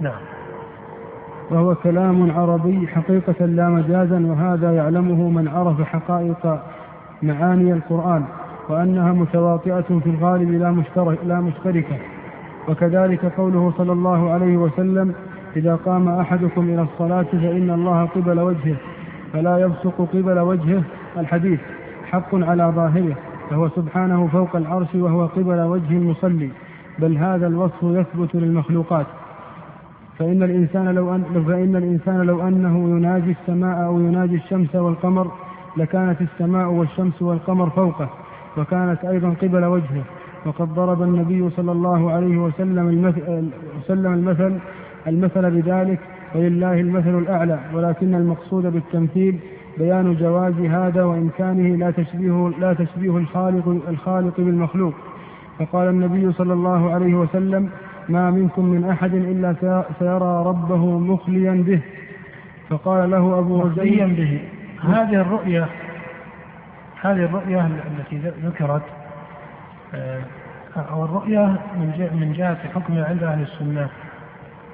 نعم. وهو كلام عربي حقيقة لا مجازا وهذا يعلمه من عرف حقائق معاني القرآن وأنها متواطئة في الغالب لا مشترك لا مشتركة. وكذلك قوله صلى الله عليه وسلم إذا قام أحدكم إلى الصلاة فإن الله قبل وجهه فلا يبصق قبل وجهه. الحديث حق على ظاهره فهو سبحانه فوق العرش وهو قبل وجه المصلي بل هذا الوصف يثبت للمخلوقات. فإن الإنسان لو أن فإن الإنسان لو أنه يناجي السماء أو يناجي الشمس والقمر لكانت السماء والشمس والقمر فوقه وكانت أيضا قبل وجهه. وقد ضرب النبي صلى الله عليه وسلم المثل, وسلم المثل المثل بذلك ولله المثل الأعلى. ولكن المقصود بالتمثيل بيان جواز هذا وإمكانه لا تشبيه لا تشبيه الخالق الخالق بالمخلوق. فقال النبي صلى الله عليه وسلم ما منكم من أحد إلا سيرى ربه مخليا به. فقال له أبو مخليا به. هذه الرؤية هذه الرؤية التي ذكرت آه، أو الرؤية من من جهة حكمها عند أهل السنة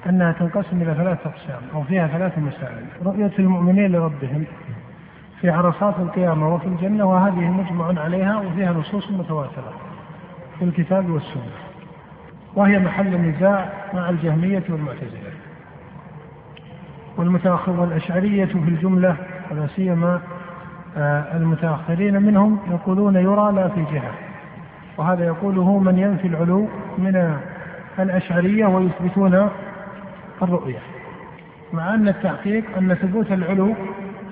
أنها تنقسم إلى ثلاث أقسام أو فيها ثلاث مسائل. رؤية المؤمنين لربهم في عرصات القيامة وفي الجنة وهذه مجمع عليها وفيها نصوص متواترة في الكتاب والسنة. وهي محل النزاع مع الجهمية والمعتزلة. والمتأخر والأشعرية في الجملة ولا سيما آه، المتأخرين منهم يقولون يرى لا في جهة. وهذا يقوله من ينفي العلو من الأشعرية ويثبتون الرؤية. مع أن التحقيق أن ثبوت العلو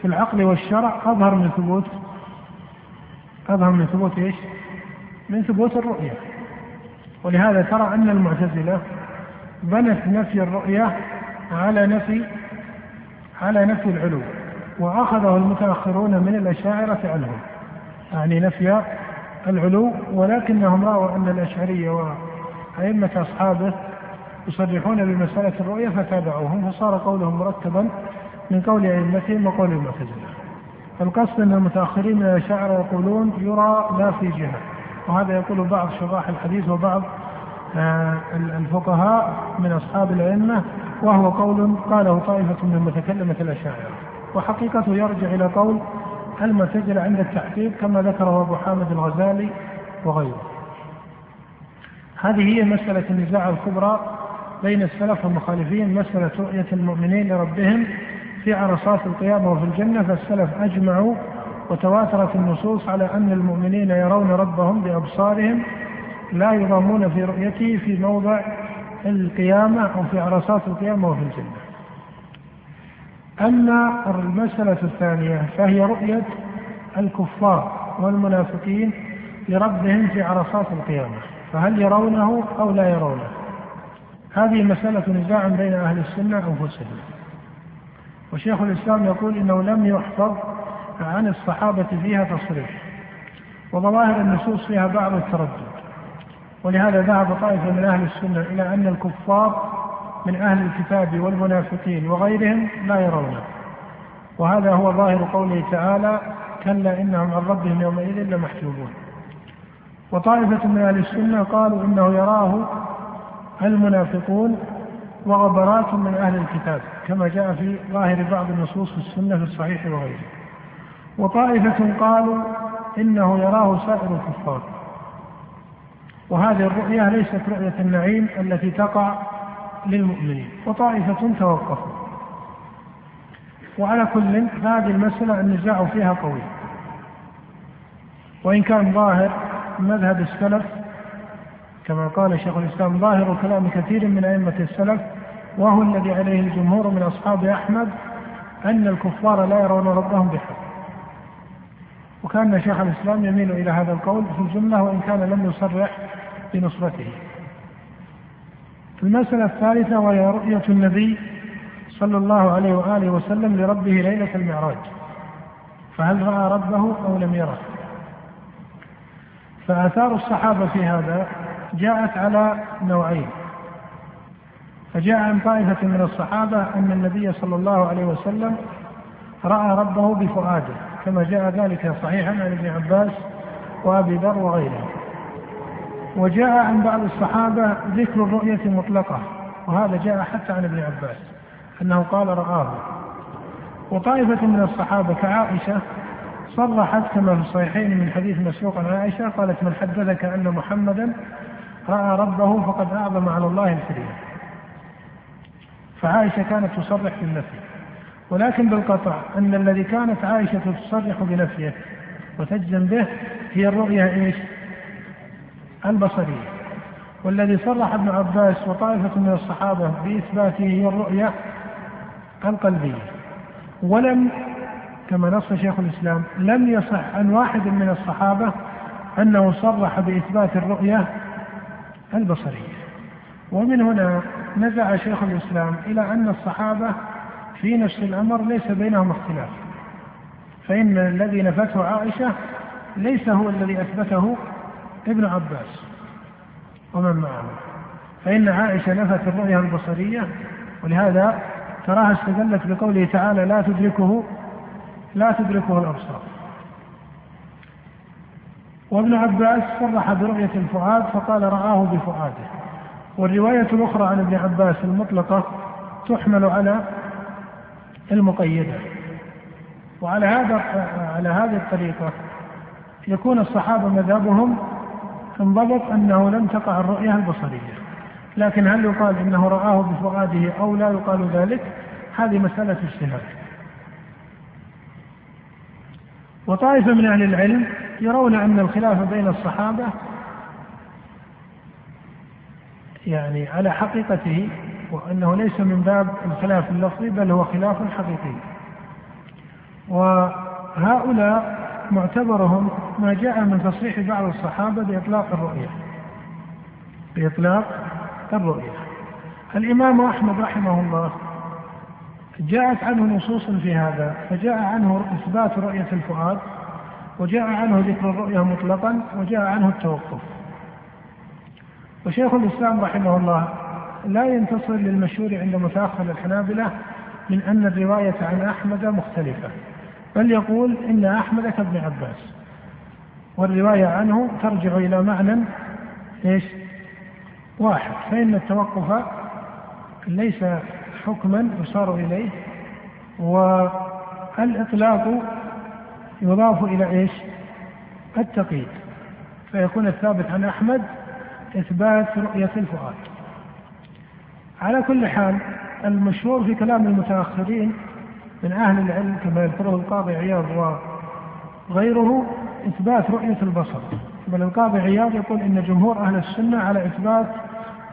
في العقل والشرع أظهر من ثبوت أظهر من ثبوت إيش؟ من ثبوت الرؤية. ولهذا ترى أن المعتزلة بنت نفي الرؤية على نفي على نفي العلو وأخذه المتأخرون من الأشاعرة عنهم. يعني نفي العلو ولكنهم رأوا أن الأشعرية وأئمة أصحابه يصرحون بمسألة الرؤية فتابعوهم فصار قولهم مرتبا من قول أئمتهم وقول المعتزلة. القصد أن المتأخرين من الأشاعرة يقولون يرى لا في جهة. وهذا يقول بعض شراح الحديث وبعض آه، الفقهاء من أصحاب الأئمة وهو قول قاله طائفة من متكلمة الأشاعرة. وحقيقته يرجع إلى قول المعتزلة عند التحقيق كما ذكره أبو حامد الغزالي وغيره. هذه هي مسألة النزاع الكبرى بين السلف والمخالفين مسألة رؤية المؤمنين لربهم في عرصات القيامة وفي الجنة فالسلف أجمعوا وتواترت النصوص على أن المؤمنين يرون ربهم بأبصارهم لا يضامون في رؤيته في موضع القيامة أو في عرصات القيامة وفي الجنة. أما المسألة الثانية فهي رؤية الكفار والمنافقين لربهم في عرصات القيامة فهل يرونه أو لا يرونه؟ هذه مسألة نزاع بين أهل السنة أنفسهم وشيخ الإسلام يقول إنه لم يحفظ عن الصحابة فيها تصريح وظواهر النصوص فيها بعض التردد. ولهذا ذهب طائفة من أهل السنة إلى أن الكفار من أهل الكتاب والمنافقين وغيرهم لا يرونه. وهذا هو ظاهر قوله تعالى كلا إنهم عن ربهم يومئذ لمحجوبون. وطائفة من أهل السنة قالوا إنه يراه المنافقون وغبرات من أهل الكتاب كما جاء في ظاهر بعض النصوص في السنة في الصحيح وغيره. وطائفة قالوا إنه يراه سائر الكفار. وهذه الرؤية ليست رؤية النعيم التي تقع للمؤمنين. وطائفة توقفوا. وعلى كل هذه المسألة النزاع فيها قوي. وإن كان ظاهر مذهب السلف كما قال شيخ الإسلام ظاهر كلام كثير من أئمة السلف وهو الذي عليه الجمهور من أصحاب أحمد أن الكفار لا يرون ربهم بحق. وكأن شيخ الإسلام يميل إلى هذا القول في الجملة وإن كان لم يصرح بنصرته. المسألة الثالثة وهي رؤية النبي صلى الله عليه وآله وسلم لربه ليلة المعراج. فهل رأى ربه أو لم يره؟ فآثار الصحابة في هذا جاءت على نوعين. فجاء عن طائفة من الصحابة أن النبي صلى الله عليه وسلم رأى ربه بفؤاده. كما جاء ذلك صحيحا عن ابن عباس وأبي ذر وغيرهم وجاء عن بعض الصحابة ذكر الرؤية مطلقة وهذا جاء حتى عن ابن عباس أنه قال رآه. وطائفة من الصحابة كعائشة صرحت كما في الصحيحين من حديث مسروق عن عائشة قالت من حدثك أن محمدا رأى ربه فقد أعظم على الله الكريم. فعائشة كانت تصرح بالنفي. ولكن بالقطع أن الذي كانت عائشة تصرح بنفيه وتجزم به هي الرؤية إيش؟ البصرية. والذي صرح ابن عباس وطائفة من الصحابة بإثباته هي الرؤية القلبية. ولم كما نص شيخ الإسلام لم يصح عن واحد من الصحابة أنه صرح بإثبات الرؤية البصرية. ومن هنا نزع شيخ الإسلام إلى أن الصحابة في نفس الأمر ليس بينهم اختلاف. فإن الذي نفته عائشة ليس هو الذي أثبته ابن عباس. ومن معه. فإن عائشة نفت الرؤية البصرية ولهذا تراها استدلت بقوله تعالى لا تدركه لا تدركه الأبصار. وابن عباس صرح برؤية الفؤاد فقال رآه بفؤاده. والرواية الأخرى عن ابن عباس المطلقة تحمل على المقيدة. وعلى هذا على هذه الطريقة يكون الصحابة مذهبهم انضبط أنه لم تقع الرؤية البصرية. لكن هل يقال إنه رآه بفؤاده أو لا يقال ذلك؟ هذه مسألة اجتهاد. وطائفة من أهل العلم يرون أن الخلاف بين الصحابة يعني على حقيقته وأنه ليس من باب الخلاف اللفظي بل هو خلاف حقيقي. وهؤلاء معتبرهم ما جاء من تصريح بعض الصحابة بإطلاق الرؤية. بإطلاق الرؤية. الإمام أحمد رحمه الله جاءت عنه نصوص في هذا فجاء عنه إثبات رؤية الفؤاد وجاء عنه ذكر الرؤية مطلقا وجاء عنه التوقف. وشيخ الإسلام رحمه الله لا ينتصر للمشهور عند متأخر الحنابلة من أن الرواية عن أحمد مختلفة بل يقول إن أحمد كابن عباس والرواية عنه ترجع إلى معنى إيش؟ واحد فإن التوقف ليس حكما يصار إليه والإطلاق يضاف إلى إيش؟ التقييد فيكون الثابت عن أحمد إثبات رؤية الفؤاد. على كل حال المشهور في كلام المتأخرين من أهل العلم كما يذكره القاضي عياض وغيره إثبات رؤية البصر. بل القاضي عياض يقول إن جمهور أهل السنة على إثبات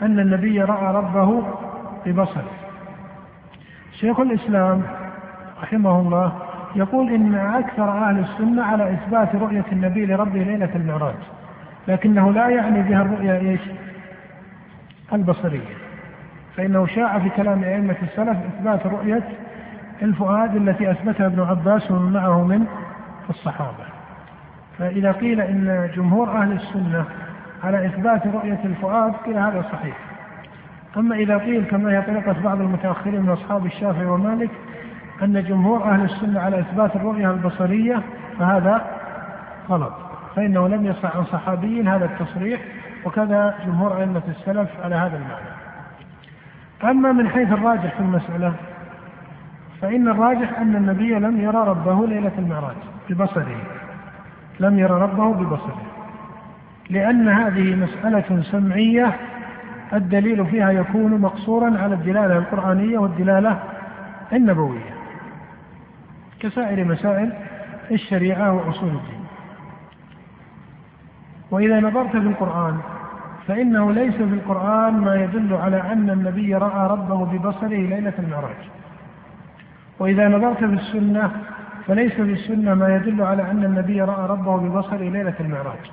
أن النبي رأى ربه ببصره. شيخ الإسلام رحمه الله يقول إن أكثر أهل السنة على إثبات رؤية النبي لربه ليلة المعراج لكنه لا يعني بها الرؤيا إيش؟ البصرية. فإنه شاع في كلام أئمة السلف إثبات رؤية الفؤاد التي أثبتها ابن عباس ومن معه من الصحابة. فإذا قيل إن جمهور أهل السنة على إثبات رؤية الفؤاد قيل هذا صحيح. أما إذا قيل كما هي طريقة بعض المتأخرين من أصحاب الشافعي ومالك أن جمهور أهل السنة على إثبات الرؤية البصرية فهذا غلط. فإنه لم يصح عن صحابي هذا التصريح وكذا جمهور أئمة السلف على هذا المعنى. أما من حيث الراجح في المسألة فإن الراجح أن النبي لم يرى ربه ليلة المعراج ببصره. لم يرى ربه ببصره. لأن هذه مسألة سمعية الدليل فيها يكون مقصورا على الدلالة القرآنية والدلالة النبوية. كسائر مسائل الشريعة وأصول الدين. وإذا نظرت في القرآن فإنه ليس في القرآن ما يدل على أن النبي رأى ربه ببصره ليلة المعراج وإذا نظرت في السنة فليس في السنة ما يدل على أن النبي رأى ربه ببصره ليلة المعراج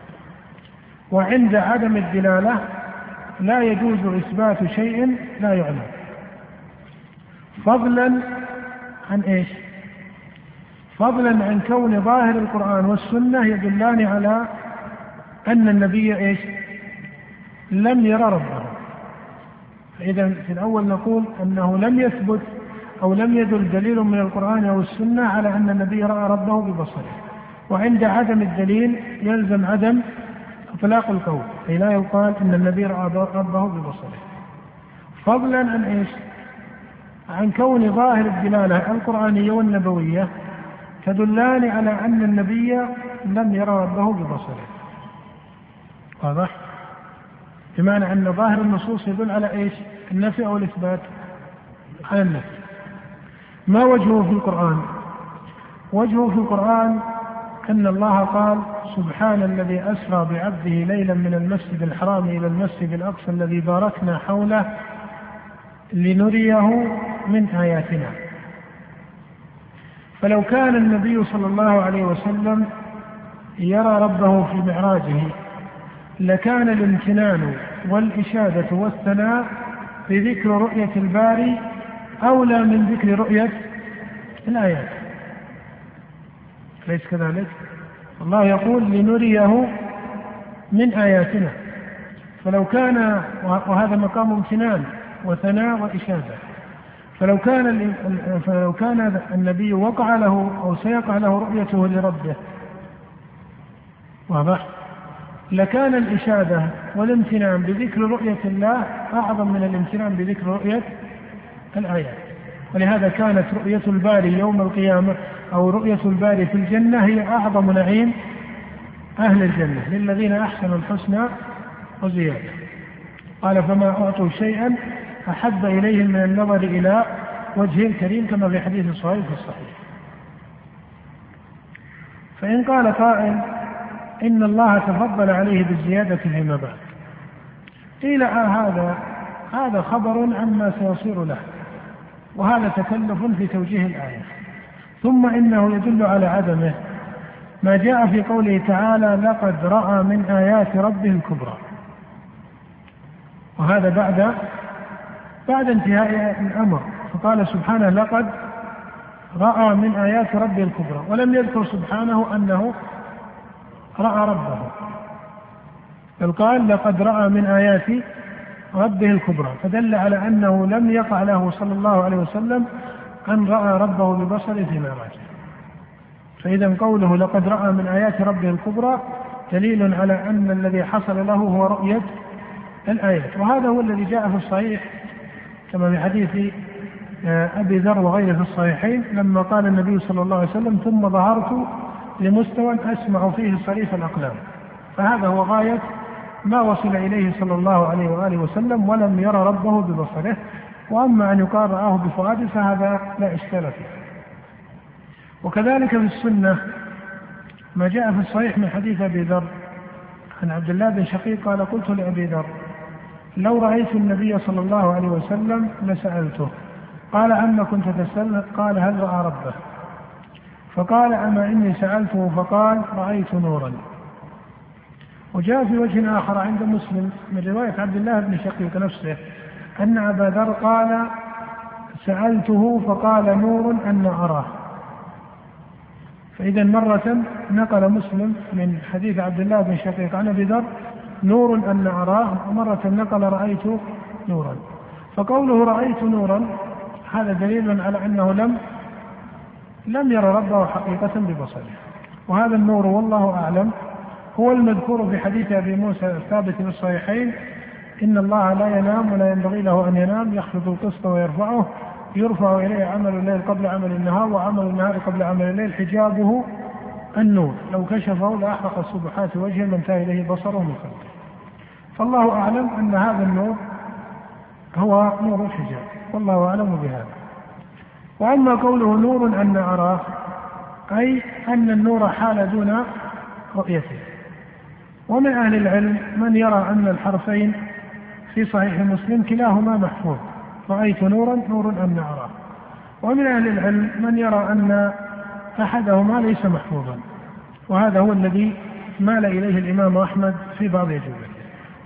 وعند عدم الدلالة لا يجوز إثبات شيء لا يعلم فضلا عن إيش؟ فضلا عن كون ظاهر القرآن والسنة يدلان على أن النبي إيش؟ لم يرى ربه فإذا في الأول نقول أنه لم يثبت أو لم يدل دليل من القرآن أو السنة على أن النبي رأى ربه ببصره وعند عدم الدليل يلزم عدم إطلاق القول أي لا يقال أن النبي رأى ربه ببصره فضلا عن إيش؟ عن كون ظاهر الدلالة القرآنية والنبوية تدلان على أن النبي لم يرى ربه ببصره واضح؟ بمعنى أن ظاهر النصوص يدل على إيش؟ النفي أو الإثبات؟ على النفي ما وجهه في القرآن؟ وجهه في القرآن أن الله قال سبحان الذي أسرى بعبده ليلا من المسجد الحرام إلى المسجد الأقصى الذي باركنا حوله لنريه من آياتنا فلو كان النبي صلى الله عليه وسلم يرى ربه في معراجه لكان الامتنان والإشادة والثناء بذكر رؤية الباري أولى من ذكر رؤية الآيات أليس كذلك؟ الله يقول لنريه من آياتنا فلو كان وهذا مقام امتنان وثناء وإشادة فلو كان فلو كان النبي وقع له أو سيقع له رؤيته لربه واضح؟ لكان الإشادة والامتنان بذكر رؤية الله أعظم من الامتنان بذكر رؤية الآيات ولهذا كانت رؤية الباري يوم القيامة أو رؤية الباري في الجنة هي أعظم نعيم أهل الجنة للذين أحسنوا الحسنى وزيادة. قال فما أعطوا شيئا أحب إليهم من النظر إلى وجهه الكريم كما في حديث صحيح في الصحيح. فإن قال قائل إن الله تفضل عليه بالزيادة فيما بعد. قيل آه هذا هذا خبر عما سيصير له وهذا تكلف في توجيه الآية. ثم إنه يدل على عدمه. ما جاء في قوله تعالى لقد رأى من آيات ربه الكبرى. وهذا بعد بعد انتهاء الأمر. فقال سبحانه لقد رأى من آيات ربه الكبرى. ولم يذكر سبحانه أنه رأى ربه. بل قال لقد رأى من آيات ربه الكبرى. فدل على أنه لم يقع له صلى الله عليه وسلم أن رأى ربه ببصره في معراجه فإذا قوله لقد رأى من آيات ربه الكبرى دليل على أن الذي حصل له هو رؤية الآيات. وهذا هو الذي جاء في الصحيح كما في حديث آه، أبي ذر وغيره في الصحيحين لما قال النبي صلى الله عليه وسلم ثم ظهرت لمستوى أسمع فيه صريف الأقلام. فهذا هو غاية ما وصل إليه صلى الله عليه وآله وسلم ولم يرى ربه ببصره. وأما أن يقال رآه بفؤاده فهذا لا إشكال فيه. وكذلك في السنة ما جاء في الصحيح من حديث أبي ذر عن عبد الله بن شقيق قال قلت لأبي ذر لو رأيت النبي صلى الله عليه وسلم لسألته. قال أما كنت تسأل قال هل رأى ربه؟ فقال أما إني سألته فقال رأيت نورا. وجاء في وجه آخر عند مسلم من رواية عبد الله بن شقيق نفسه أن أبا ذر قال سألته فقال نور أن أراه. فإذا مرة نقل مسلم من حديث عبد الله بن شقيق عن أبي ذر نور أن أراه ومرة نقل رأيت نورا. فقوله رأيت نورا هذا دليل على أنه لم لم ير ربه حقيقة ببصره. وهذا النور والله أعلم. هو المذكور في حديث أبي موسى الثابت في الصحيحين. إن الله لا ينام ولا ينبغي له أن ينام. يخفض القسط ويرفعه. يرفع إليه عمل الليل قبل عمل النهار وعمل النهار قبل عمل الليل. حجابه النور. لو كشفه لأحرق السبحات وجهه لانتهى إليه بصره من خلقه فالله أعلم أن هذا النور هو نور الحجاب. والله أعلم بهذا. وأما قوله نور أن أراه أي أن النور حال دون رؤيته. ومن أهل العلم من يرى أن الحرفين في صحيح مسلم كلاهما محفوظ. رأيت نورا نور أن أراه ومن أهل العلم من يرى أن أحدهما ليس محفوظا. وهذا هو الذي مال إليه الإمام أحمد في بعض أجوبته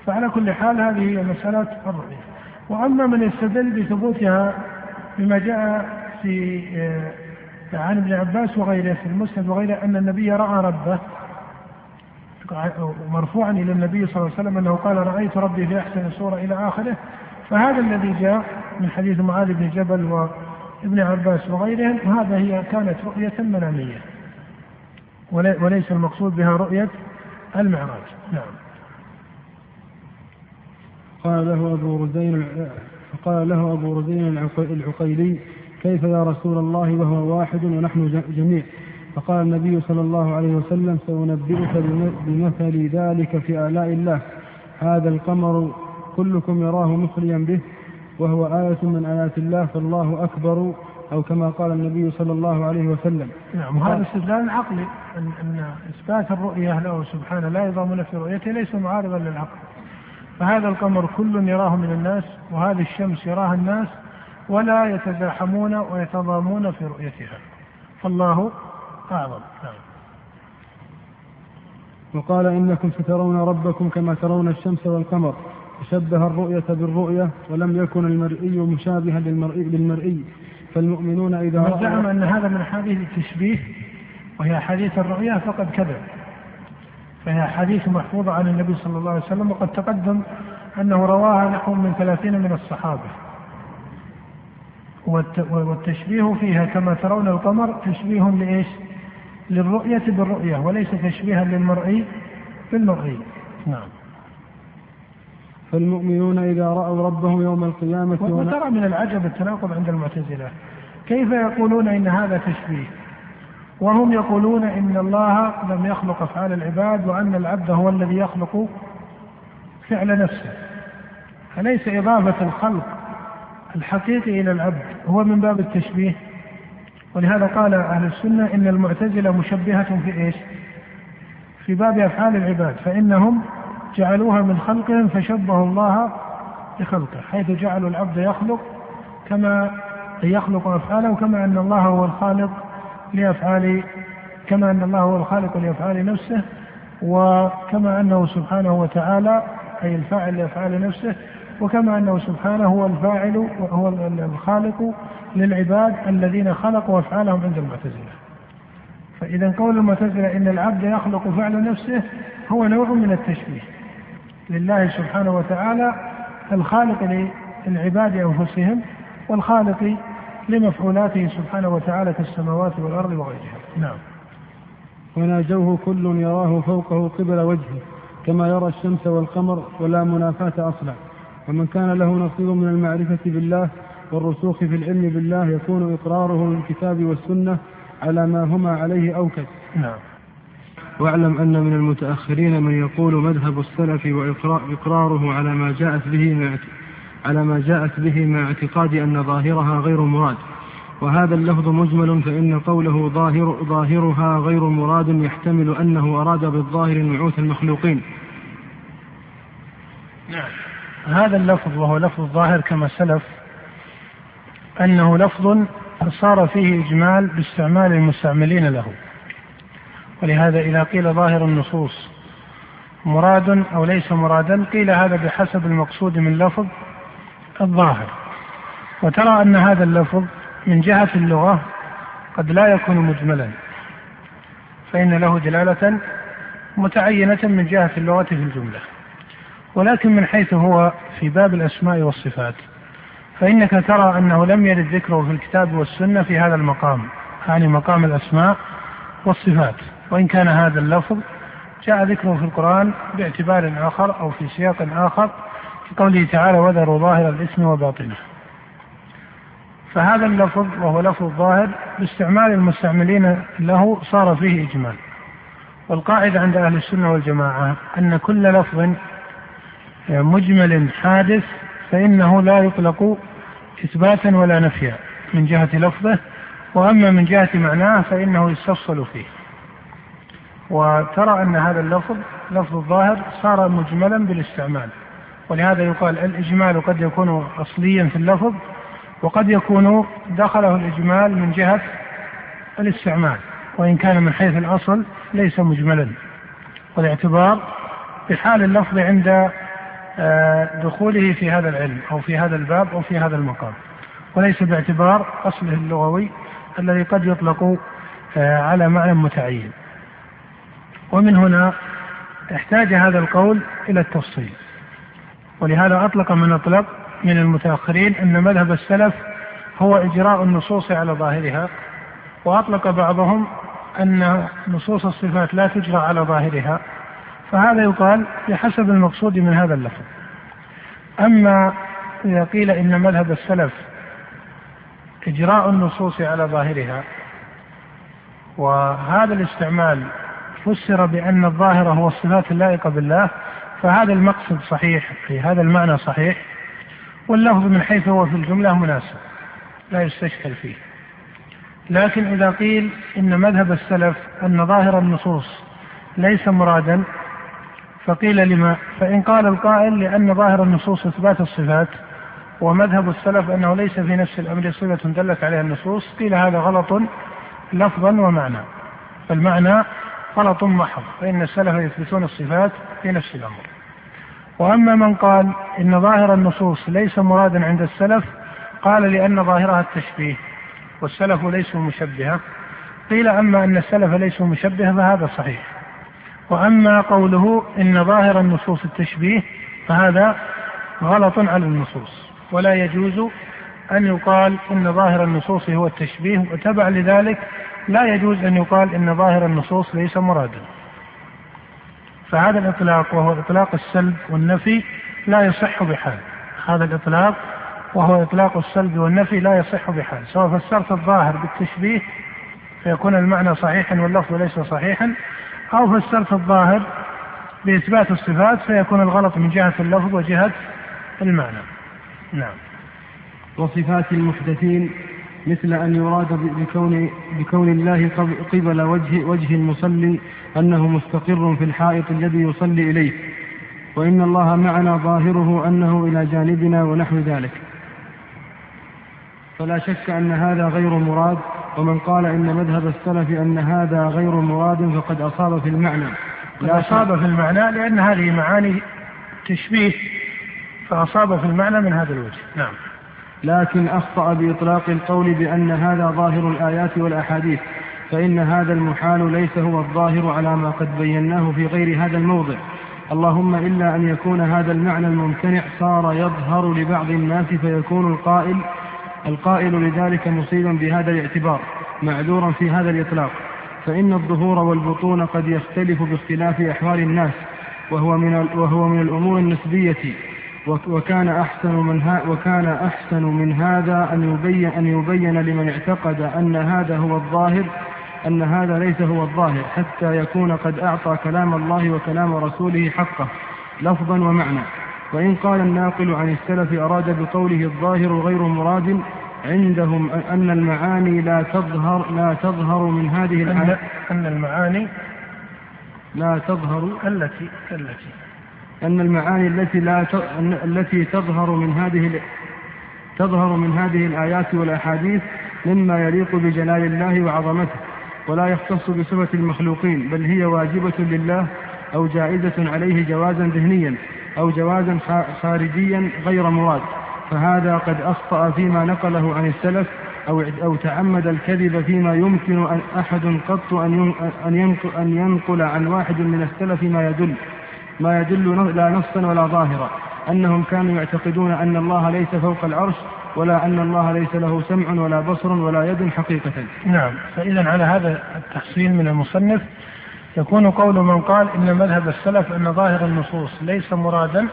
فعلى كل حال هذه هي مسألة الرؤية. وأما من يستدل بثبوتها بما جاء في آه، عن ابن عباس وغيره في المسند وغيره أن النبي رأى ربه مرفوعا إلى النبي صلى الله عليه وسلم أنه قال رأيت ربي في أحسن صورة إلى آخره. فهذا الذي جاء من حديث معاذ بن جبل وابن عباس وغيرهم هذا هي كانت رؤية منامية وليس المقصود بها رؤية المعراج. نعم. قال له أبو ردين فقال له أبو رزين العقيلي كيف يا رسول الله وهو واحد ونحن جميع؟ فقال النبي صلى الله عليه وسلم سأنبئك بمثل ذلك في آلاء الله. هذا القمر كلكم يراه مخليا به وهو آية من آيات الله فالله أكبر أو كما قال النبي صلى الله عليه وسلم. نعم وهذا استدلال عقلي أن, أن إثبات الرؤية له سبحانه لا يضام نفي رؤيته ليس معارضا للعقل. فهذا القمر كل يراه من الناس وهذه الشمس يراها الناس ولا يتزاحمون ويتضامون في رؤيتها. فالله أعظم. نعم. وقال إنكم سترون ربكم كما ترون الشمس والقمر. فشبه الرؤية بالرؤية ولم يكن المرئي مشابها للمرئي, للمرئي. فالمؤمنون إذا زعم أن هذا من حديث التشبيه وهي حديث الرؤيا فقد كذب. فهي حديث محفوظة عن النبي صلى الله عليه وسلم وقد تقدم أنه رواها نحو من ثلاثين من الصحابة. والتشبيه فيها كما ترون القمر تشبيه لإيش؟ للرؤية بالرؤية وليس تشبيها للمرئي بالمرئي نعم. فالمؤمنون إذا رأوا ربهم يوم القيامة وترى من العجب التناقض عند المعتزلة. كيف يقولون إن هذا تشبيه؟ وهم يقولون إن الله لم يخلق أفعال العباد وأن العبد هو الذي يخلق فعل نفسه. أليس إضافة الخلق الحقيقي إلى العبد هو من باب التشبيه. ولهذا قال أهل السنة إن المعتزلة مشبهة في إيش؟ في باب أفعال العباد فإنهم جعلوها من خلقهم فشبهوا الله بخلقه حيث جعلوا العبد يخلق كما يخلق أفعاله كما أن الله هو الخالق لأفعال كما أن الله هو الخالق لأفعال نفسه وكما أنه سبحانه وتعالى أي الفاعل لأفعال نفسه وكما أنه سبحانه هو الفاعل وهو الخالق للعباد الذين خلقوا أفعالهم عند المعتزلة. فإذا قول المعتزلة إن العبد يخلق فعل نفسه هو نوع من التشبيه لله سبحانه وتعالى الخالق للعباد أنفسهم والخالق لمفعولاته سبحانه وتعالى كالسماوات والأرض وغيرها. نعم. وناجوه كل يراه فوقه قبل وجهه كما يرى الشمس والقمر ولا منافاة أصلا. ومن كان له نصيب من المعرفة بالله والرسوخ في العلم بالله يكون إقراره بالكتاب والسنة على ما هما عليه أوكد نعم. واعلم أن من المتأخرين من يقول مذهب السلف وإقراره على ما جاءت به مع على ما جاءت به مع اعتقاد أن ظاهرها غير مراد. وهذا اللفظ مجمل فإن قوله ظاهر ظاهرها غير مراد يحتمل أنه أراد بالظاهر نعوت المخلوقين. نعم. هذا اللفظ وهو لفظ الظاهر كما سلف أنه لفظ صار فيه إجمال باستعمال المستعملين له. ولهذا إذا قيل ظاهر النصوص مراد أو ليس مرادا قيل هذا بحسب المقصود من لفظ الظاهر. وترى أن هذا اللفظ من جهة اللغة قد لا يكون مجملا فإن له دلالة متعينة من جهة اللغة في الجملة. ولكن من حيث هو في باب الأسماء والصفات. فإنك ترى أنه لم يرد ذكره في الكتاب والسنة في هذا المقام. يعني مقام الأسماء والصفات. وإن كان هذا اللفظ جاء ذكره في القرآن باعتبار آخر أو في سياق آخر في قوله تعالى وذروا ظاهر الإثم وباطنه فهذا اللفظ وهو لفظ ظاهر باستعمال المستعملين له صار فيه إجمال. والقاعدة عند أهل السنة والجماعة أن كل لفظ مجمل حادث فإنه لا يطلق إثباتا ولا نفيا من جهة لفظه وأما من جهة معناه فإنه يستفصل فيه. وترى أن هذا اللفظ لفظ الظاهر صار مجملا بالاستعمال. ولهذا يقال الإجمال قد يكون أصليا في اللفظ وقد يكون دخله الإجمال من جهة الاستعمال وإن كان من حيث الأصل ليس مجملا. والاعتبار بحال اللفظ عند دخوله في هذا العلم أو في هذا الباب أو في هذا المقام. وليس باعتبار أصله اللغوي الذي قد يطلق آه، على معنى متعين. ومن هنا احتاج هذا القول إلى التفصيل. ولهذا أطلق من أطلق من المتأخرين أن مذهب السلف هو إجراء النصوص على ظاهرها. وأطلق بعضهم أن نصوص الصفات لا تجرى على ظاهرها. فهذا يقال بحسب المقصود من هذا اللفظ. أما إذا قيل إن مذهب السلف إجراء النصوص على ظاهرها وهذا الاستعمال فسر بأن الظاهر هو الصفات اللائقة بالله فهذا المقصد صحيح في هذا المعنى صحيح واللفظ من حيث هو في الجملة مناسب لا يستشكل فيه. لكن إذا قيل إن مذهب السلف أن ظاهر النصوص ليس مرادا فقيل لما فإن قال القائل لأن ظاهر النصوص إثبات الصفات ومذهب السلف أنه ليس في نفس الأمر صفة دلت عليها النصوص قيل هذا غلط لفظا ومعنى. فالمعنى غلط محض فإن السلف يثبتون الصفات في نفس الأمر. وأما من قال إن ظاهر النصوص ليس مرادا عند السلف قال لأن ظاهرها التشبيه والسلف ليسوا مشبهة. قيل أما أن السلف ليسوا مشبهة فهذا صحيح. وأما قوله إن ظاهر النصوص التشبيه فهذا غلط على النصوص ولا يجوز أن يقال إن ظاهر النصوص هو التشبيه وتبع لذلك لا يجوز أن يقال إن ظاهر النصوص ليس مرادا. فهذا الإطلاق وهو إطلاق السلب والنفي لا يصح بحال. هذا الإطلاق وهو إطلاق السلب والنفي لا يصح بحال. سواء فسرت الظاهر بالتشبيه فيكون المعنى صحيحا واللفظ ليس صحيحا أو فسرت الظاهر بإثبات الصفات فيكون الغلط من جهة اللفظ وجهة المعنى. نعم. وصفات المحدثين مثل أن يراد بكون, بكون الله قبل وجه, وجه المصلي أنه مستقر في الحائط الذي يصلي إليه وإن الله معنا ظاهره أنه إلى جانبنا ونحو ذلك. فلا شك أن هذا غير مراد ومن قال إن مذهب السلف أن هذا غير مراد فقد أصاب في المعنى. لا أصاب في المعنى لأن هذه معاني تشبيه فأصاب في المعنى من هذا الوجه. نعم. لكن أخطأ بإطلاق القول بأن هذا ظاهر الآيات والأحاديث فإن هذا المحال ليس هو الظاهر على ما قد بيناه في غير هذا الموضع. اللهم إلا أن يكون هذا المعنى الممتنع صار يظهر لبعض الناس فيكون القائل القائل لذلك مصيبا بهذا الاعتبار معذورا في هذا الإطلاق. فإن الظهور والبطون قد يختلف باختلاف أحوال الناس وهو من وهو من الأمور النسبية. وكان أحسن من وكان أحسن من هذا أن يبين أن يبين لمن اعتقد أن هذا هو الظاهر أن هذا ليس هو الظاهر حتى يكون قد أعطى كلام الله وكلام رسوله حقه لفظا ومعنى. وإن قال الناقل عن السلف أراد بقوله الظاهر غير مراد عندهم أن المعاني لا تظهر لا تظهر من هذه الآية. أن المعاني لا تظهر. التي التي. أن المعاني التي لا التي تظهر من هذه تظهر من هذه الآيات والأحاديث مما يليق بجلال الله وعظمته ولا يختص بصفة المخلوقين بل هي واجبة لله أو جائزة عليه جوازا ذهنيا. أو جوازا خارجيا غير مراد فهذا قد أخطأ فيما نقله عن السلف أو أو تعمد الكذب فيما يمكن أن أحد قط أن أن ينقل عن واحد من السلف ما يدل ما يدل لا نصا ولا ظاهرا. أنهم كانوا يعتقدون أن الله ليس فوق العرش ولا أن الله ليس له سمع ولا بصر ولا يد حقيقة. نعم. فإذا على هذا التحصيل من المصنف يكون قول من قال إن مذهب السلف أن ظاهر النصوص ليس مرادا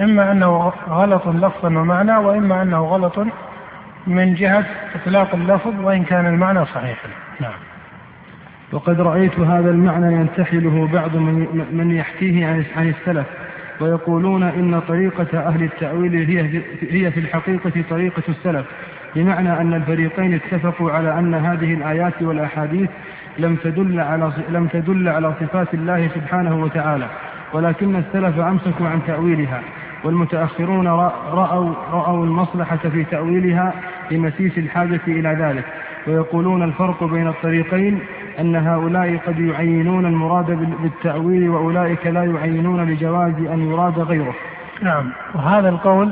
إما أنه غلط لفظا ومعنى وإما أنه غلط من جهة إطلاق اللفظ وإن كان المعنى صحيحا نعم. وقد رأيت هذا المعنى ينتحله بعض من, من يحكيه عن عن السلف ويقولون إن طريقة أهل التأويل هي هي في الحقيقة طريقة السلف بمعنى أن الفريقين اتفقوا على أن هذه الآيات والأحاديث لم تدل على لم تدل على صفات الله سبحانه وتعالى ولكن السلف أمسكوا عن تأويلها والمتأخرون رأوا, رأوا المصلحة في تأويلها لمسيس الحاجة إلى ذلك ويقولون الفرق بين الطريقين أن هؤلاء قد يعينون المراد بالتأويل وأولئك لا يعينون لجواز أن يراد غيره. نعم وهذا القول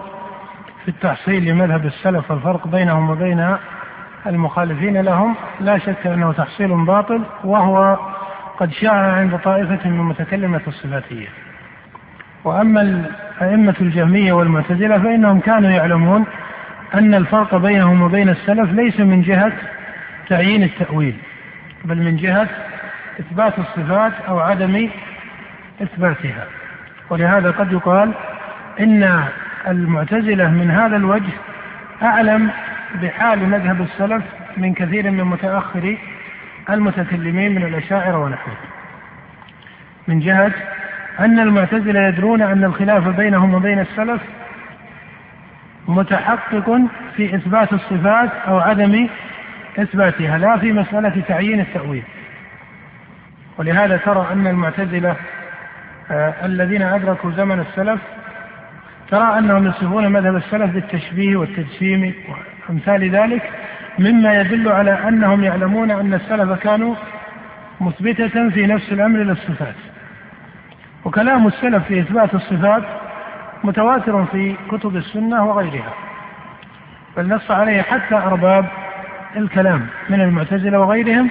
في التحصيل لمذهب السلف والفرق بينهم وبين المخالفين لهم لا شك أنه تحصيل باطل وهو قد شاع عند طائفة من متكلمة الصفاتية. وأما الأئمة الجهمية والمعتزلة فإنهم كانوا يعلمون أن الفرق بينهم وبين السلف ليس من جهة تعيين التأويل بل من جهة إثبات الصفات أو عدم إثباتها. ولهذا قد يقال إن المعتزلة من هذا الوجه أعلم بحال مذهب السلف من كثير من متأخري المتكلمين من الأشاعرة ونحوهم من جهة أن المعتزلة يدرون أن الخلاف بينهم وبين السلف متحقق في إثبات الصفات أو عدم إثباتها لا في مسألة تعيين التأويل. ولهذا ترى أن المعتزلة آه الذين أدركوا زمن السلف ترى أنهم يصفون مذهب السلف بالتشبيه والتجسيم وأمثال ذلك مما يدل على أنهم يعلمون أن السلف كانوا مثبتة في نفس الأمر للصفات. وكلام السلف في إثبات الصفات متواتر في كتب السنة وغيرها. بل نص عليه حتى أرباب الكلام من المعتزلة وغيرهم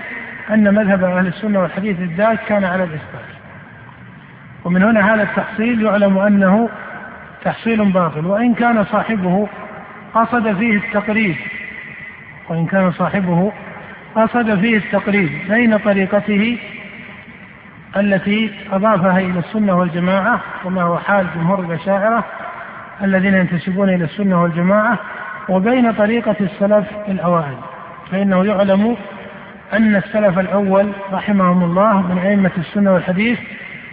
أن مذهب أهل السنة والحديث الذات كان على الإثبات. ومن هنا هذا التحصيل يعلم أنه تحصيل باطل وإن كان صاحبه قصد فيه التقريب. وإن كان صاحبه قصد فيه التقريب بين طريقته التي أضافها إلى السنة والجماعة وما هو حال جمهور الأشاعرة الذين ينتسبون إلى السنة والجماعة وبين طريقة السلف الأوائل. فإنه يعلم أن السلف الأول رحمهم الله من أئمة السنة والحديث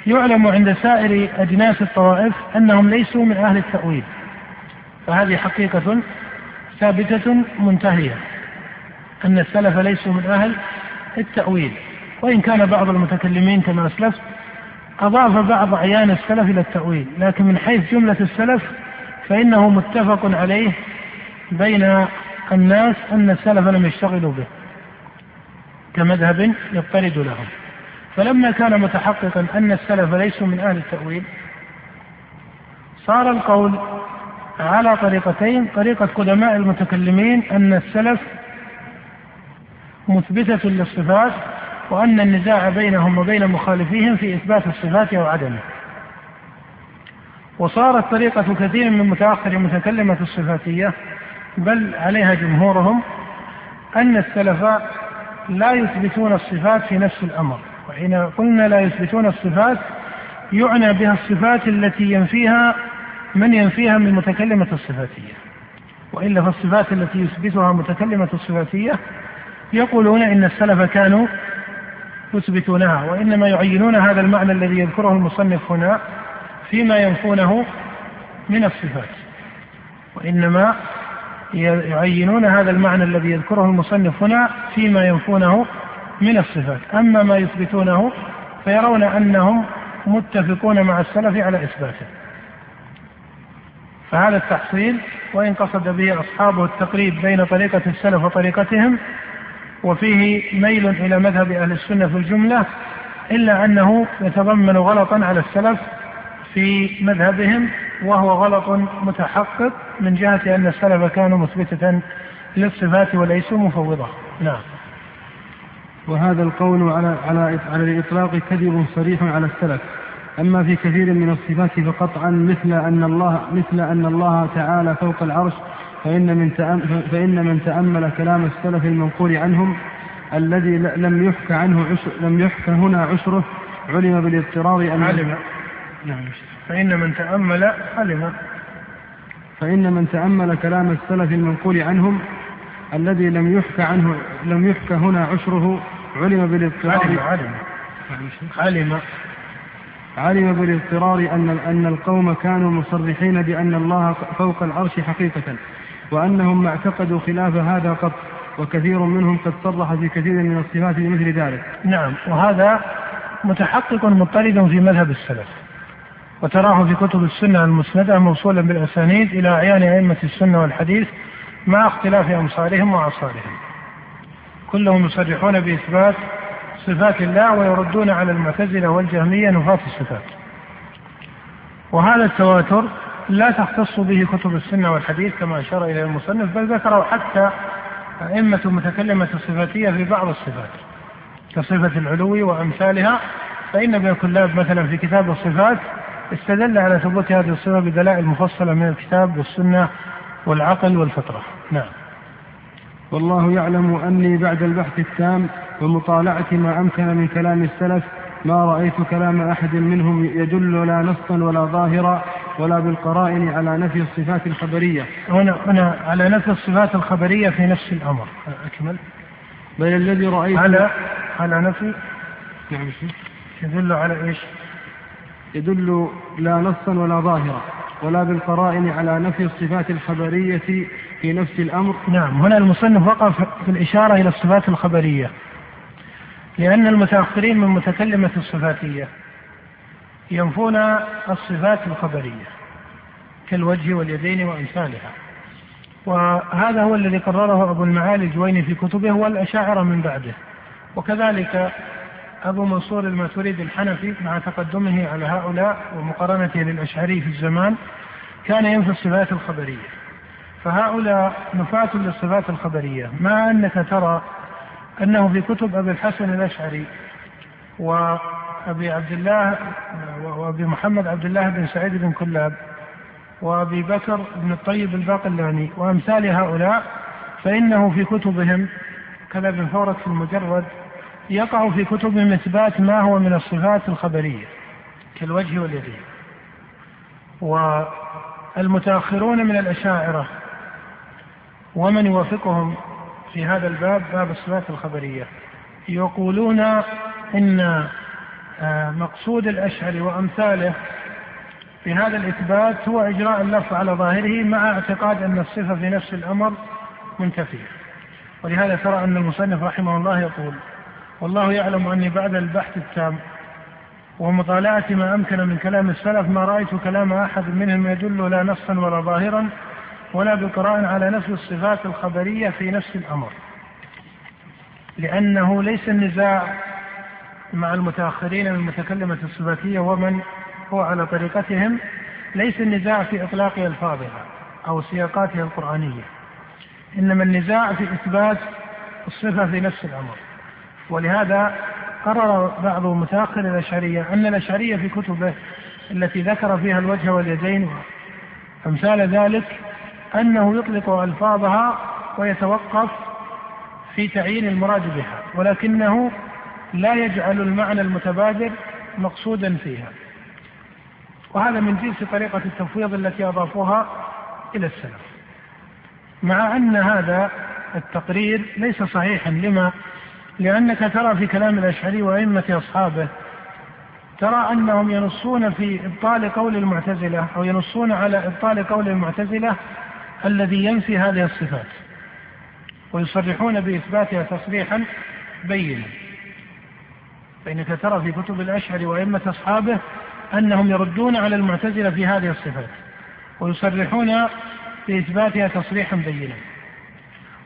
يعلم عند سائر أجناس الطوائف أنهم ليسوا من أهل التأويل. فهذه حقيقة ثابتة منتهية أن السلف ليسوا من أهل التأويل. وإن كان بعض المتكلمين كما أسلفت أضاف بعض أعيان السلف إلى التأويل لكن من حيث جملة السلف فإنه متفق عليه بين الناس أن السلف لم يشتغلوا به كمذهب يضطرد لهم. فلما كان متحققا أن السلف ليسوا من أهل التأويل صار القول على طريقتين. طريقة قدماء المتكلمين أن السلف مثبتة للصفات وأن النزاع بينهم وبين مخالفيهم في إثبات الصفات أو عدمه وصارت طريقة كثير من متأخر متكلمة الصفاتية بل عليها جمهورهم أن السلف لا يثبتون الصفات في نفس الأمر. وحين قلنا لا يثبتون الصفات يعنى بها الصفات التي ينفيها من ينفيها من متكلمة الصفاتية. وإلا فالصفات التي يثبتها متكلمة الصفاتية يقولون إن السلف كانوا يثبتونها وإنما يعينون هذا المعنى الذي يذكره المصنف هنا فيما ينفونه من الصفات. وإنما يعينون هذا المعنى الذي يذكره المصنف هنا فيما ينفونه من الصفات. أما ما يثبتونه فيرون أنهم متفقون مع السلف على إثباته. فهذا التحصيل وإن قصد به أصحابه التقريب بين طريقة السلف وطريقتهم وفيه ميل إلى مذهب أهل السنة في الجملة إلا أنه يتضمن غلطا على السلف في مذهبهم وهو غلط متحقق من جهة أن السلف كانوا مثبتة للصفات وليسوا مفوضة. نعم. وهذا القول على على على الإطلاق كذب صريح على السلف. أما في كثير من الصفات فقطعا مثل أن الله مثل أن الله تعالى فوق العرش فإن من فإن من تأمل كلام السلف المنقول عنهم الذي لم يحكى عنه عشر لم يحكى هنا عشره علم بالاضطرار أن علم. نعم. فإن من تأمل علم. فإن من تأمل كلام السلف المنقول عنهم الذي لم يحكى عنه لم يحكى هنا عشره علم بالاضطرار. علم علم. علم. علم بالاضطرار أن أن القوم كانوا مصرحين بأن الله فوق العرش حقيقة وأنهم ما اعتقدوا خلاف هذا قط وكثير منهم قد صرح في كثير من الصفات بمثل ذلك. نعم وهذا متحقق مضطرد في مذهب السلف وتراه في كتب السنة المسندة موصولا بالأسانيد إلى أعيان أئمة السنة والحديث مع اختلاف أمصارهم وأعصارهم كلهم يصرحون بإثبات صفات الله ويردون على المعتزلة والجهمية نفاة الصفات. وهذا التواتر لا تختص به كتب السنة والحديث كما أشار إليه المصنف بل ذكره حتى أئمة متكلمة الصفاتية في بعض الصفات. كصفة العلو وأمثالها فإن ابن كلاب مثلا في كتاب الصفات استدل على ثبوت هذه الصفة بدلائل مفصلة من الكتاب والسنة والعقل والفطرة. نعم. والله يعلم أني بعد البحث التام ومطالعة ما أمكن من كلام السلف ما رأيت كلام أحد منهم يدل لا نصا ولا ظاهرا ولا بالقرائن على نفي الصفات الخبرية. هنا هنا على نفي الصفات الخبرية في نفس الأمر. أكمل. بل الذي رأيت على على نفي. نعم يدل على إيش؟ يدل لا نصا ولا ظاهرا ولا بالقرائن على نفي الصفات الخبرية في نفس الأمر. نعم هنا المصنف وقف في الإشارة إلى الصفات الخبرية. لأن المتأخرين من متكلمة الصفاتية ينفون الصفات الخبرية كالوجه واليدين وأمثالها وهذا هو الذي قرره أبو المعالي الجويني في كتبه والأشاعرة من بعده. وكذلك أبو منصور الماتريدي الحنفي مع تقدمه على هؤلاء ومقارنته للأشعري في الزمان كان ينفي الصفات الخبرية. فهؤلاء نفاة للصفات الخبرية. مع أنك ترى أنه في كتب أبي الحسن الأشعري وأبي عبد الله وأبي محمد عبد الله بن سعيد بن كلاب وأبي بكر بن الطيب الباقلاني وأمثال هؤلاء فإنه في كتبهم كذا ابن فورك في المجرد يقع في كتبهم إثبات ما هو من الصفات الخبرية كالوجه واليدين. والمتأخرون من الأشاعرة ومن يوافقهم في هذا الباب باب الصفات الخبرية. يقولون إن آه، مقصود الأشعري وأمثاله في هذا الإثبات هو إجراء اللفظ على ظاهره مع اعتقاد أن الصفة في نفس الأمر منتفية. ولهذا ترى أن المصنف رحمه الله يقول والله يعلم أني بعد البحث التام ومطالعة ما أمكن من كلام السلف ما رأيت كلام أحد منهم يدل لا نصا ولا ظاهرا ولا بقراء على نفس الصفات الخبرية في نفس الأمر. لأنه ليس النزاع مع المتأخرين من متكلمة الصفاتية ومن هو على طريقتهم ليس النزاع في إطلاق ألفاظها أو سياقاتها القرآنية. إنما النزاع في إثبات الصفة في نفس الأمر. ولهذا قرر بعض متأخر الأشعرية أن الأشعرية في كتبه التي ذكر فيها الوجه واليدين أمثال ذلك أنه يطلق ألفاظها ويتوقف في تعيين المراد بها ولكنه لا يجعل المعنى المتبادر مقصودا فيها. وهذا من جنس طريقة التفويض التي أضافوها إلى السلف. مع أن هذا التقرير ليس صحيحا لما؟ لأنك ترى في كلام الأشعري وأئمة أصحابه ترى أنهم ينصون في إبطال قول المعتزلة أو ينصون على إبطال قول المعتزلة الذي ينفي هذه الصفات ويصرحون بإثباتها تصريحا بينا. فإنك ترى في كتب الأشعري وأئمة أصحابه أنهم يردون على المعتزلة في هذه الصفات ويصرحون بإثباتها تصريحا بينا.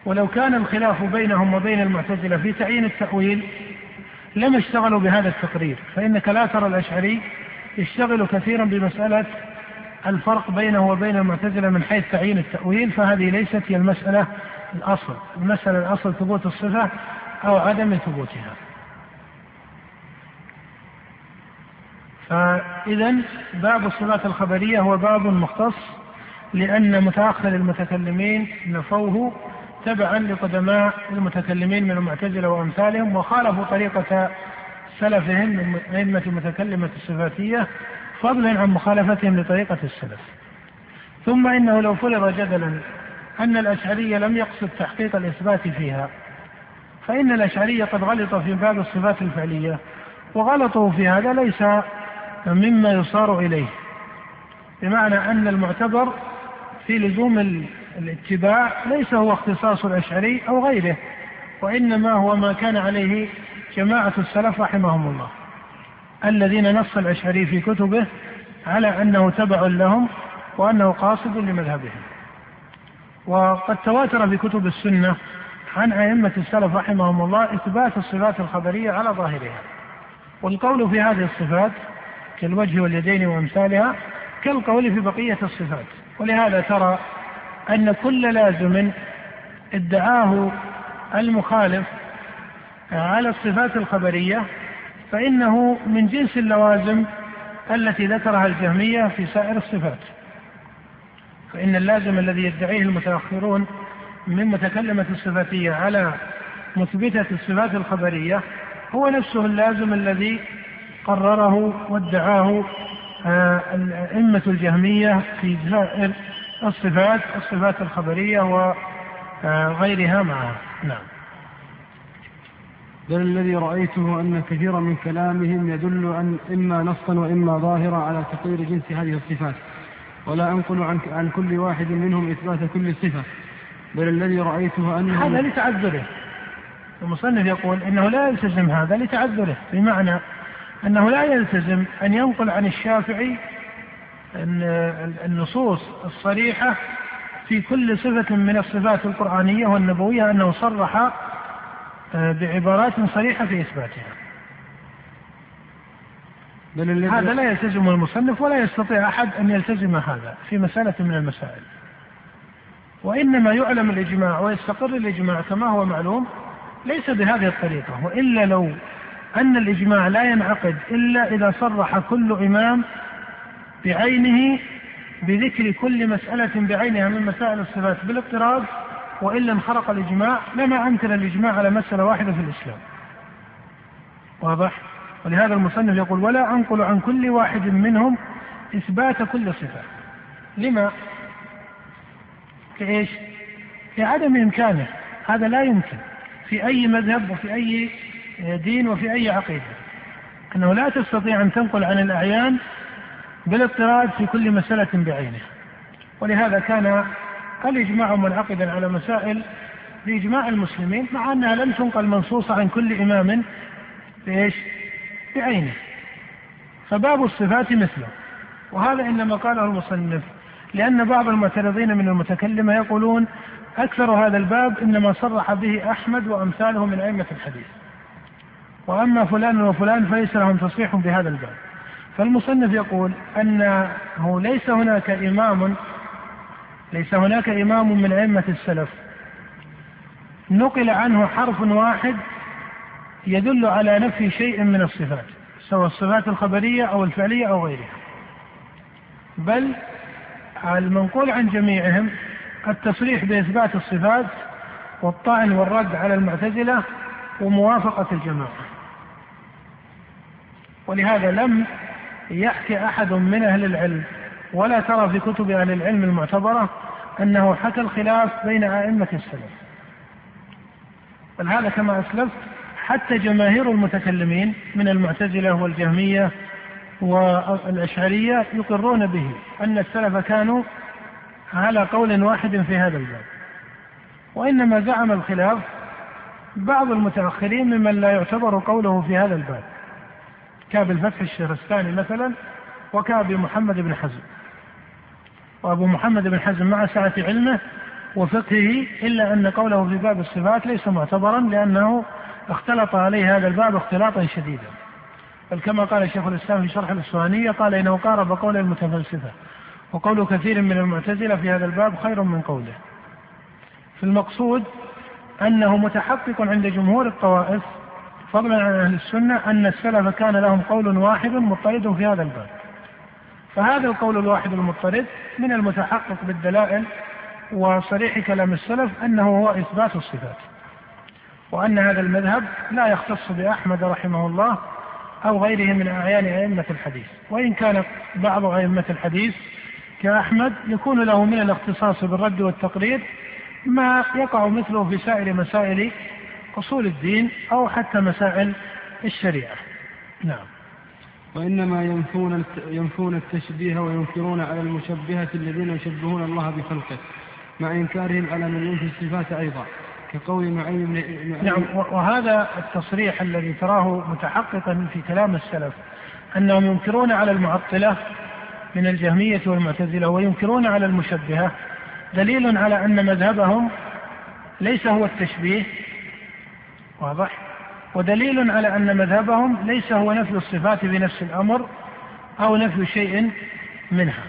ولو كان الخلاف بينهم وبين المعتزلة في تعيين التأويل لم اشتغلوا بهذا التقرير فإنك لا ترى الأشعري يشتغل كثيرا بمسألة الفرق بينه وبين المعتزلة من حيث تعيين التأويل فهذه ليست هي المسألة الأصل. المسألة الأصل ثبوت الصفة أو عدم ثبوتها. فإذا باب الصفات الخبرية هو باب مختص لأن متأخر المتكلمين نفوه تبعا لقدماء المتكلمين من المعتزلة وأمثالهم وخالفوا طريقة سلفهم من أئمة المتكلمة الصفاتية فضلا عن مخالفتهم لطريقة السلف. ثم إنه لو فرض جدلا أن الأشعرية لم يقصد تحقيق الإثبات فيها فإن الأشعرية قد غلط في باب الصفات الفعلية وغلطه في هذا ليس مما يصار إليه بمعنى أن المعتبر في لزوم الاتباع ليس هو اختصاص الأشعري أو غيره وإنما هو ما كان عليه جماعة السلف رحمهم الله. الذين نص الأشعري في كتبه على أنه تبع لهم وأنه قاصد لمذهبهم. وقد تواتر في كتب السنة عن أئمة السلف رحمهم الله إثبات الصفات الخبرية على ظاهرها. والقول في هذه الصفات كالوجه واليدين وأمثالها كالقول في بقية الصفات. ولهذا ترى أن كل لازم ادعاه المخالف على الصفات الخبرية فإنه من جنس اللوازم التي ذكرها الجهمية في سائر الصفات. فإن اللازم الذي يدعيه المتأخرون من متكلمة الصفاتية على مثبتة الصفات الخبرية هو نفسه اللازم الذي قرره وادعاه أئمة الجهمية في سائر الصفات الصفات الخبرية وغيرها معها نعم. بل الذي رأيته أن كثيرا من كلامهم يدل أن إما نصا وإما ظاهرا على تقرير جنس هذه الصفات. ولا أنقل عن, عن كل واحد منهم إثبات كل صفة. بل الذي رأيته أنه هذا لتعذره. المصنف يقول إنه لا يلتزم هذا لتعذره بمعنى أنه لا يلتزم أن ينقل عن الشافعي النصوص الصريحة في كل صفة من الصفات القرآنية والنبوية أنه صرح بعبارات صريحة في إثباتها. بل هذا لا يلتزم المصنف ولا يستطيع أحد أن يلتزم هذا في مسألة من المسائل. وإنما يعلم الإجماع ويستقر الإجماع كما هو معلوم ليس بهذه الطريقة. وإلا لو أن الإجماع لا ينعقد إلا إذا صرح كل إمام بعينه بذكر كل مسألة بعينها من مسائل الصفات بالاضطراد وإلا انخرق الإجماع لما أمكن الإجماع على مسألة واحدة في الإسلام. واضح؟ ولهذا المصنف يقول ولا أنقل عن كل واحد منهم إثبات كل صفة. لما؟ كإيش لعدم إمكانه. هذا لا يمكن في أي مذهب وفي أي دين وفي أي عقيدة. أنه لا تستطيع أن تنقل عن الأعيان بالاضطراد في كل مسألة بعينها ولهذا كان الإجماع منعقدا على مسائل بإجماع المسلمين؟ مع أنها لم تنقل منصوصة عن كل إمام بإيش؟ بعينه. فباب الصفات مثله. وهذا إنما قاله المصنف لأن بعض المعترضين من المتكلمة يقولون أكثر هذا الباب إنما صرح به أحمد وأمثاله من أئمة الحديث. وأما فلان وفلان فليس لهم تصريح بهذا الباب. فالمصنف يقول أنه ليس هناك إمام ليس هناك إمام من أئمة السلف. نقل عنه حرف واحد يدل على نفي شيء من الصفات سواء الصفات الخبرية أو الفعلية أو غيرها. بل المنقول عن جميعهم التصريح بإثبات الصفات والطعن والرد على المعتزلة وموافقة الجماعة. ولهذا لم يحكي أحد من أهل العلم ولا ترى في كتب أهل العلم المعتبرة أنه حكى الخلاف بين أئمة السلف. بل هذا كما أسلفت حتى جماهير المتكلمين من المعتزلة والجهمية والأشعرية يقرون به أن السلف كانوا على قول واحد في هذا الباب. وإنما زعم الخلاف بعض المتأخرين ممن لا يعتبر قوله في هذا الباب كابي الفتح الشهرستاني مثلا وكابي محمد بن حزم. وأبو محمد بن حزم مع سعة علمه وفقهه إلا أن قوله في باب الصفات ليس معتبرا لأنه اختلط عليه هذا الباب اختلاطا شديدا. بل كما قال شيخ الإسلام في شرح الإسوانية قال إنه قارب قول المتفلسفة وقول كثير من المعتزلة في هذا الباب خير من قوله. في المقصود أنه متحقق عند جمهور الطوائف فضلا عن أهل السنة أن السلف كان لهم قول واحد مضطرد في هذا الباب. فهذا القول الواحد المضطرد من المتحقق بالدلائل وصريح كلام السلف أنه هو إثبات الصفات وأن هذا المذهب لا يختص بأحمد رحمه الله أو غيره من أعيان أئمة الحديث وإن كان بعض أئمة الحديث كأحمد يكون له من الاختصاص بالرد والتقرير ما يقع مثله في سائر مسائل أصول الدين أو حتى مسائل الشريعة. نعم. وإنما ينفون ينفون التشبيه وينكرون على المشبهة الذين يشبهون الله بخلقه مع إنكارهم على من ينفي الصفات أيضا كقول معين نعم وهذا التصريح الذي تراه متحققا في كلام السلف أنهم ينكرون على المعطلة من الجهمية والمعتزلة وينكرون على المشبهة دليل على أن مذهبهم ليس هو التشبيه واضح؟ ودليل على أن مذهبهم ليس هو نفي الصفات بنفس الأمر أو نفي شيء منها.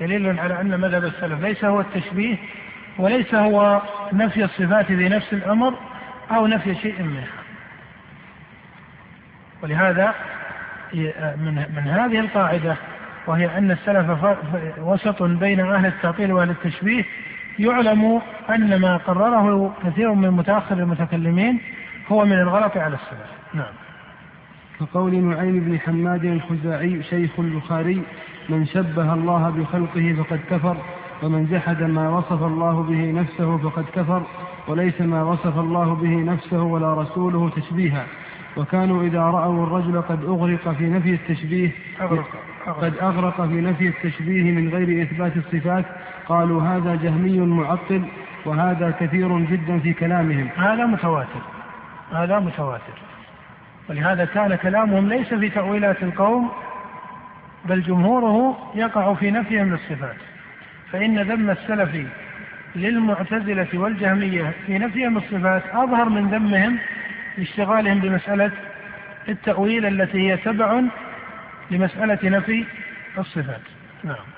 دليل على أن مذهب السلف ليس هو التشبيه وليس هو نفي الصفات بنفس الأمر أو نفي شيء منها. ولهذا من من هذه القاعدة وهي أن السلف وسط بين أهل التعطيل وأهل التشبيه يعلم أن ما قرره كثير من متأخر المتكلمين هو من الغلط على السلف نعم كقول نعيم بن حماد الخزاعي شيخ البخاري من شبه الله بخلقه فقد كفر ومن جحد ما وصف الله به نفسه فقد كفر وليس ما وصف الله به نفسه ولا رسوله تشبيها وكانوا إذا رأوا الرجل قد أغرق في نفي التشبيه أغرق. أغرق. قد أغرق في نفي التشبيه من غير إثبات الصفات قالوا هذا جهمي معطل وهذا كثير جدا في كلامهم هذا متواتر هذا متواتر. ولهذا كان كلامهم ليس في تأويلات القوم بل جمهوره يقع في نفيهم للصفات. فإن ذم السلف للمعتزلة والجهمية في نفيهم الصفات أظهر من ذمهم لاشتغالهم بمسألة التأويل التي هي تبع لمسألة نفي الصفات. نعم.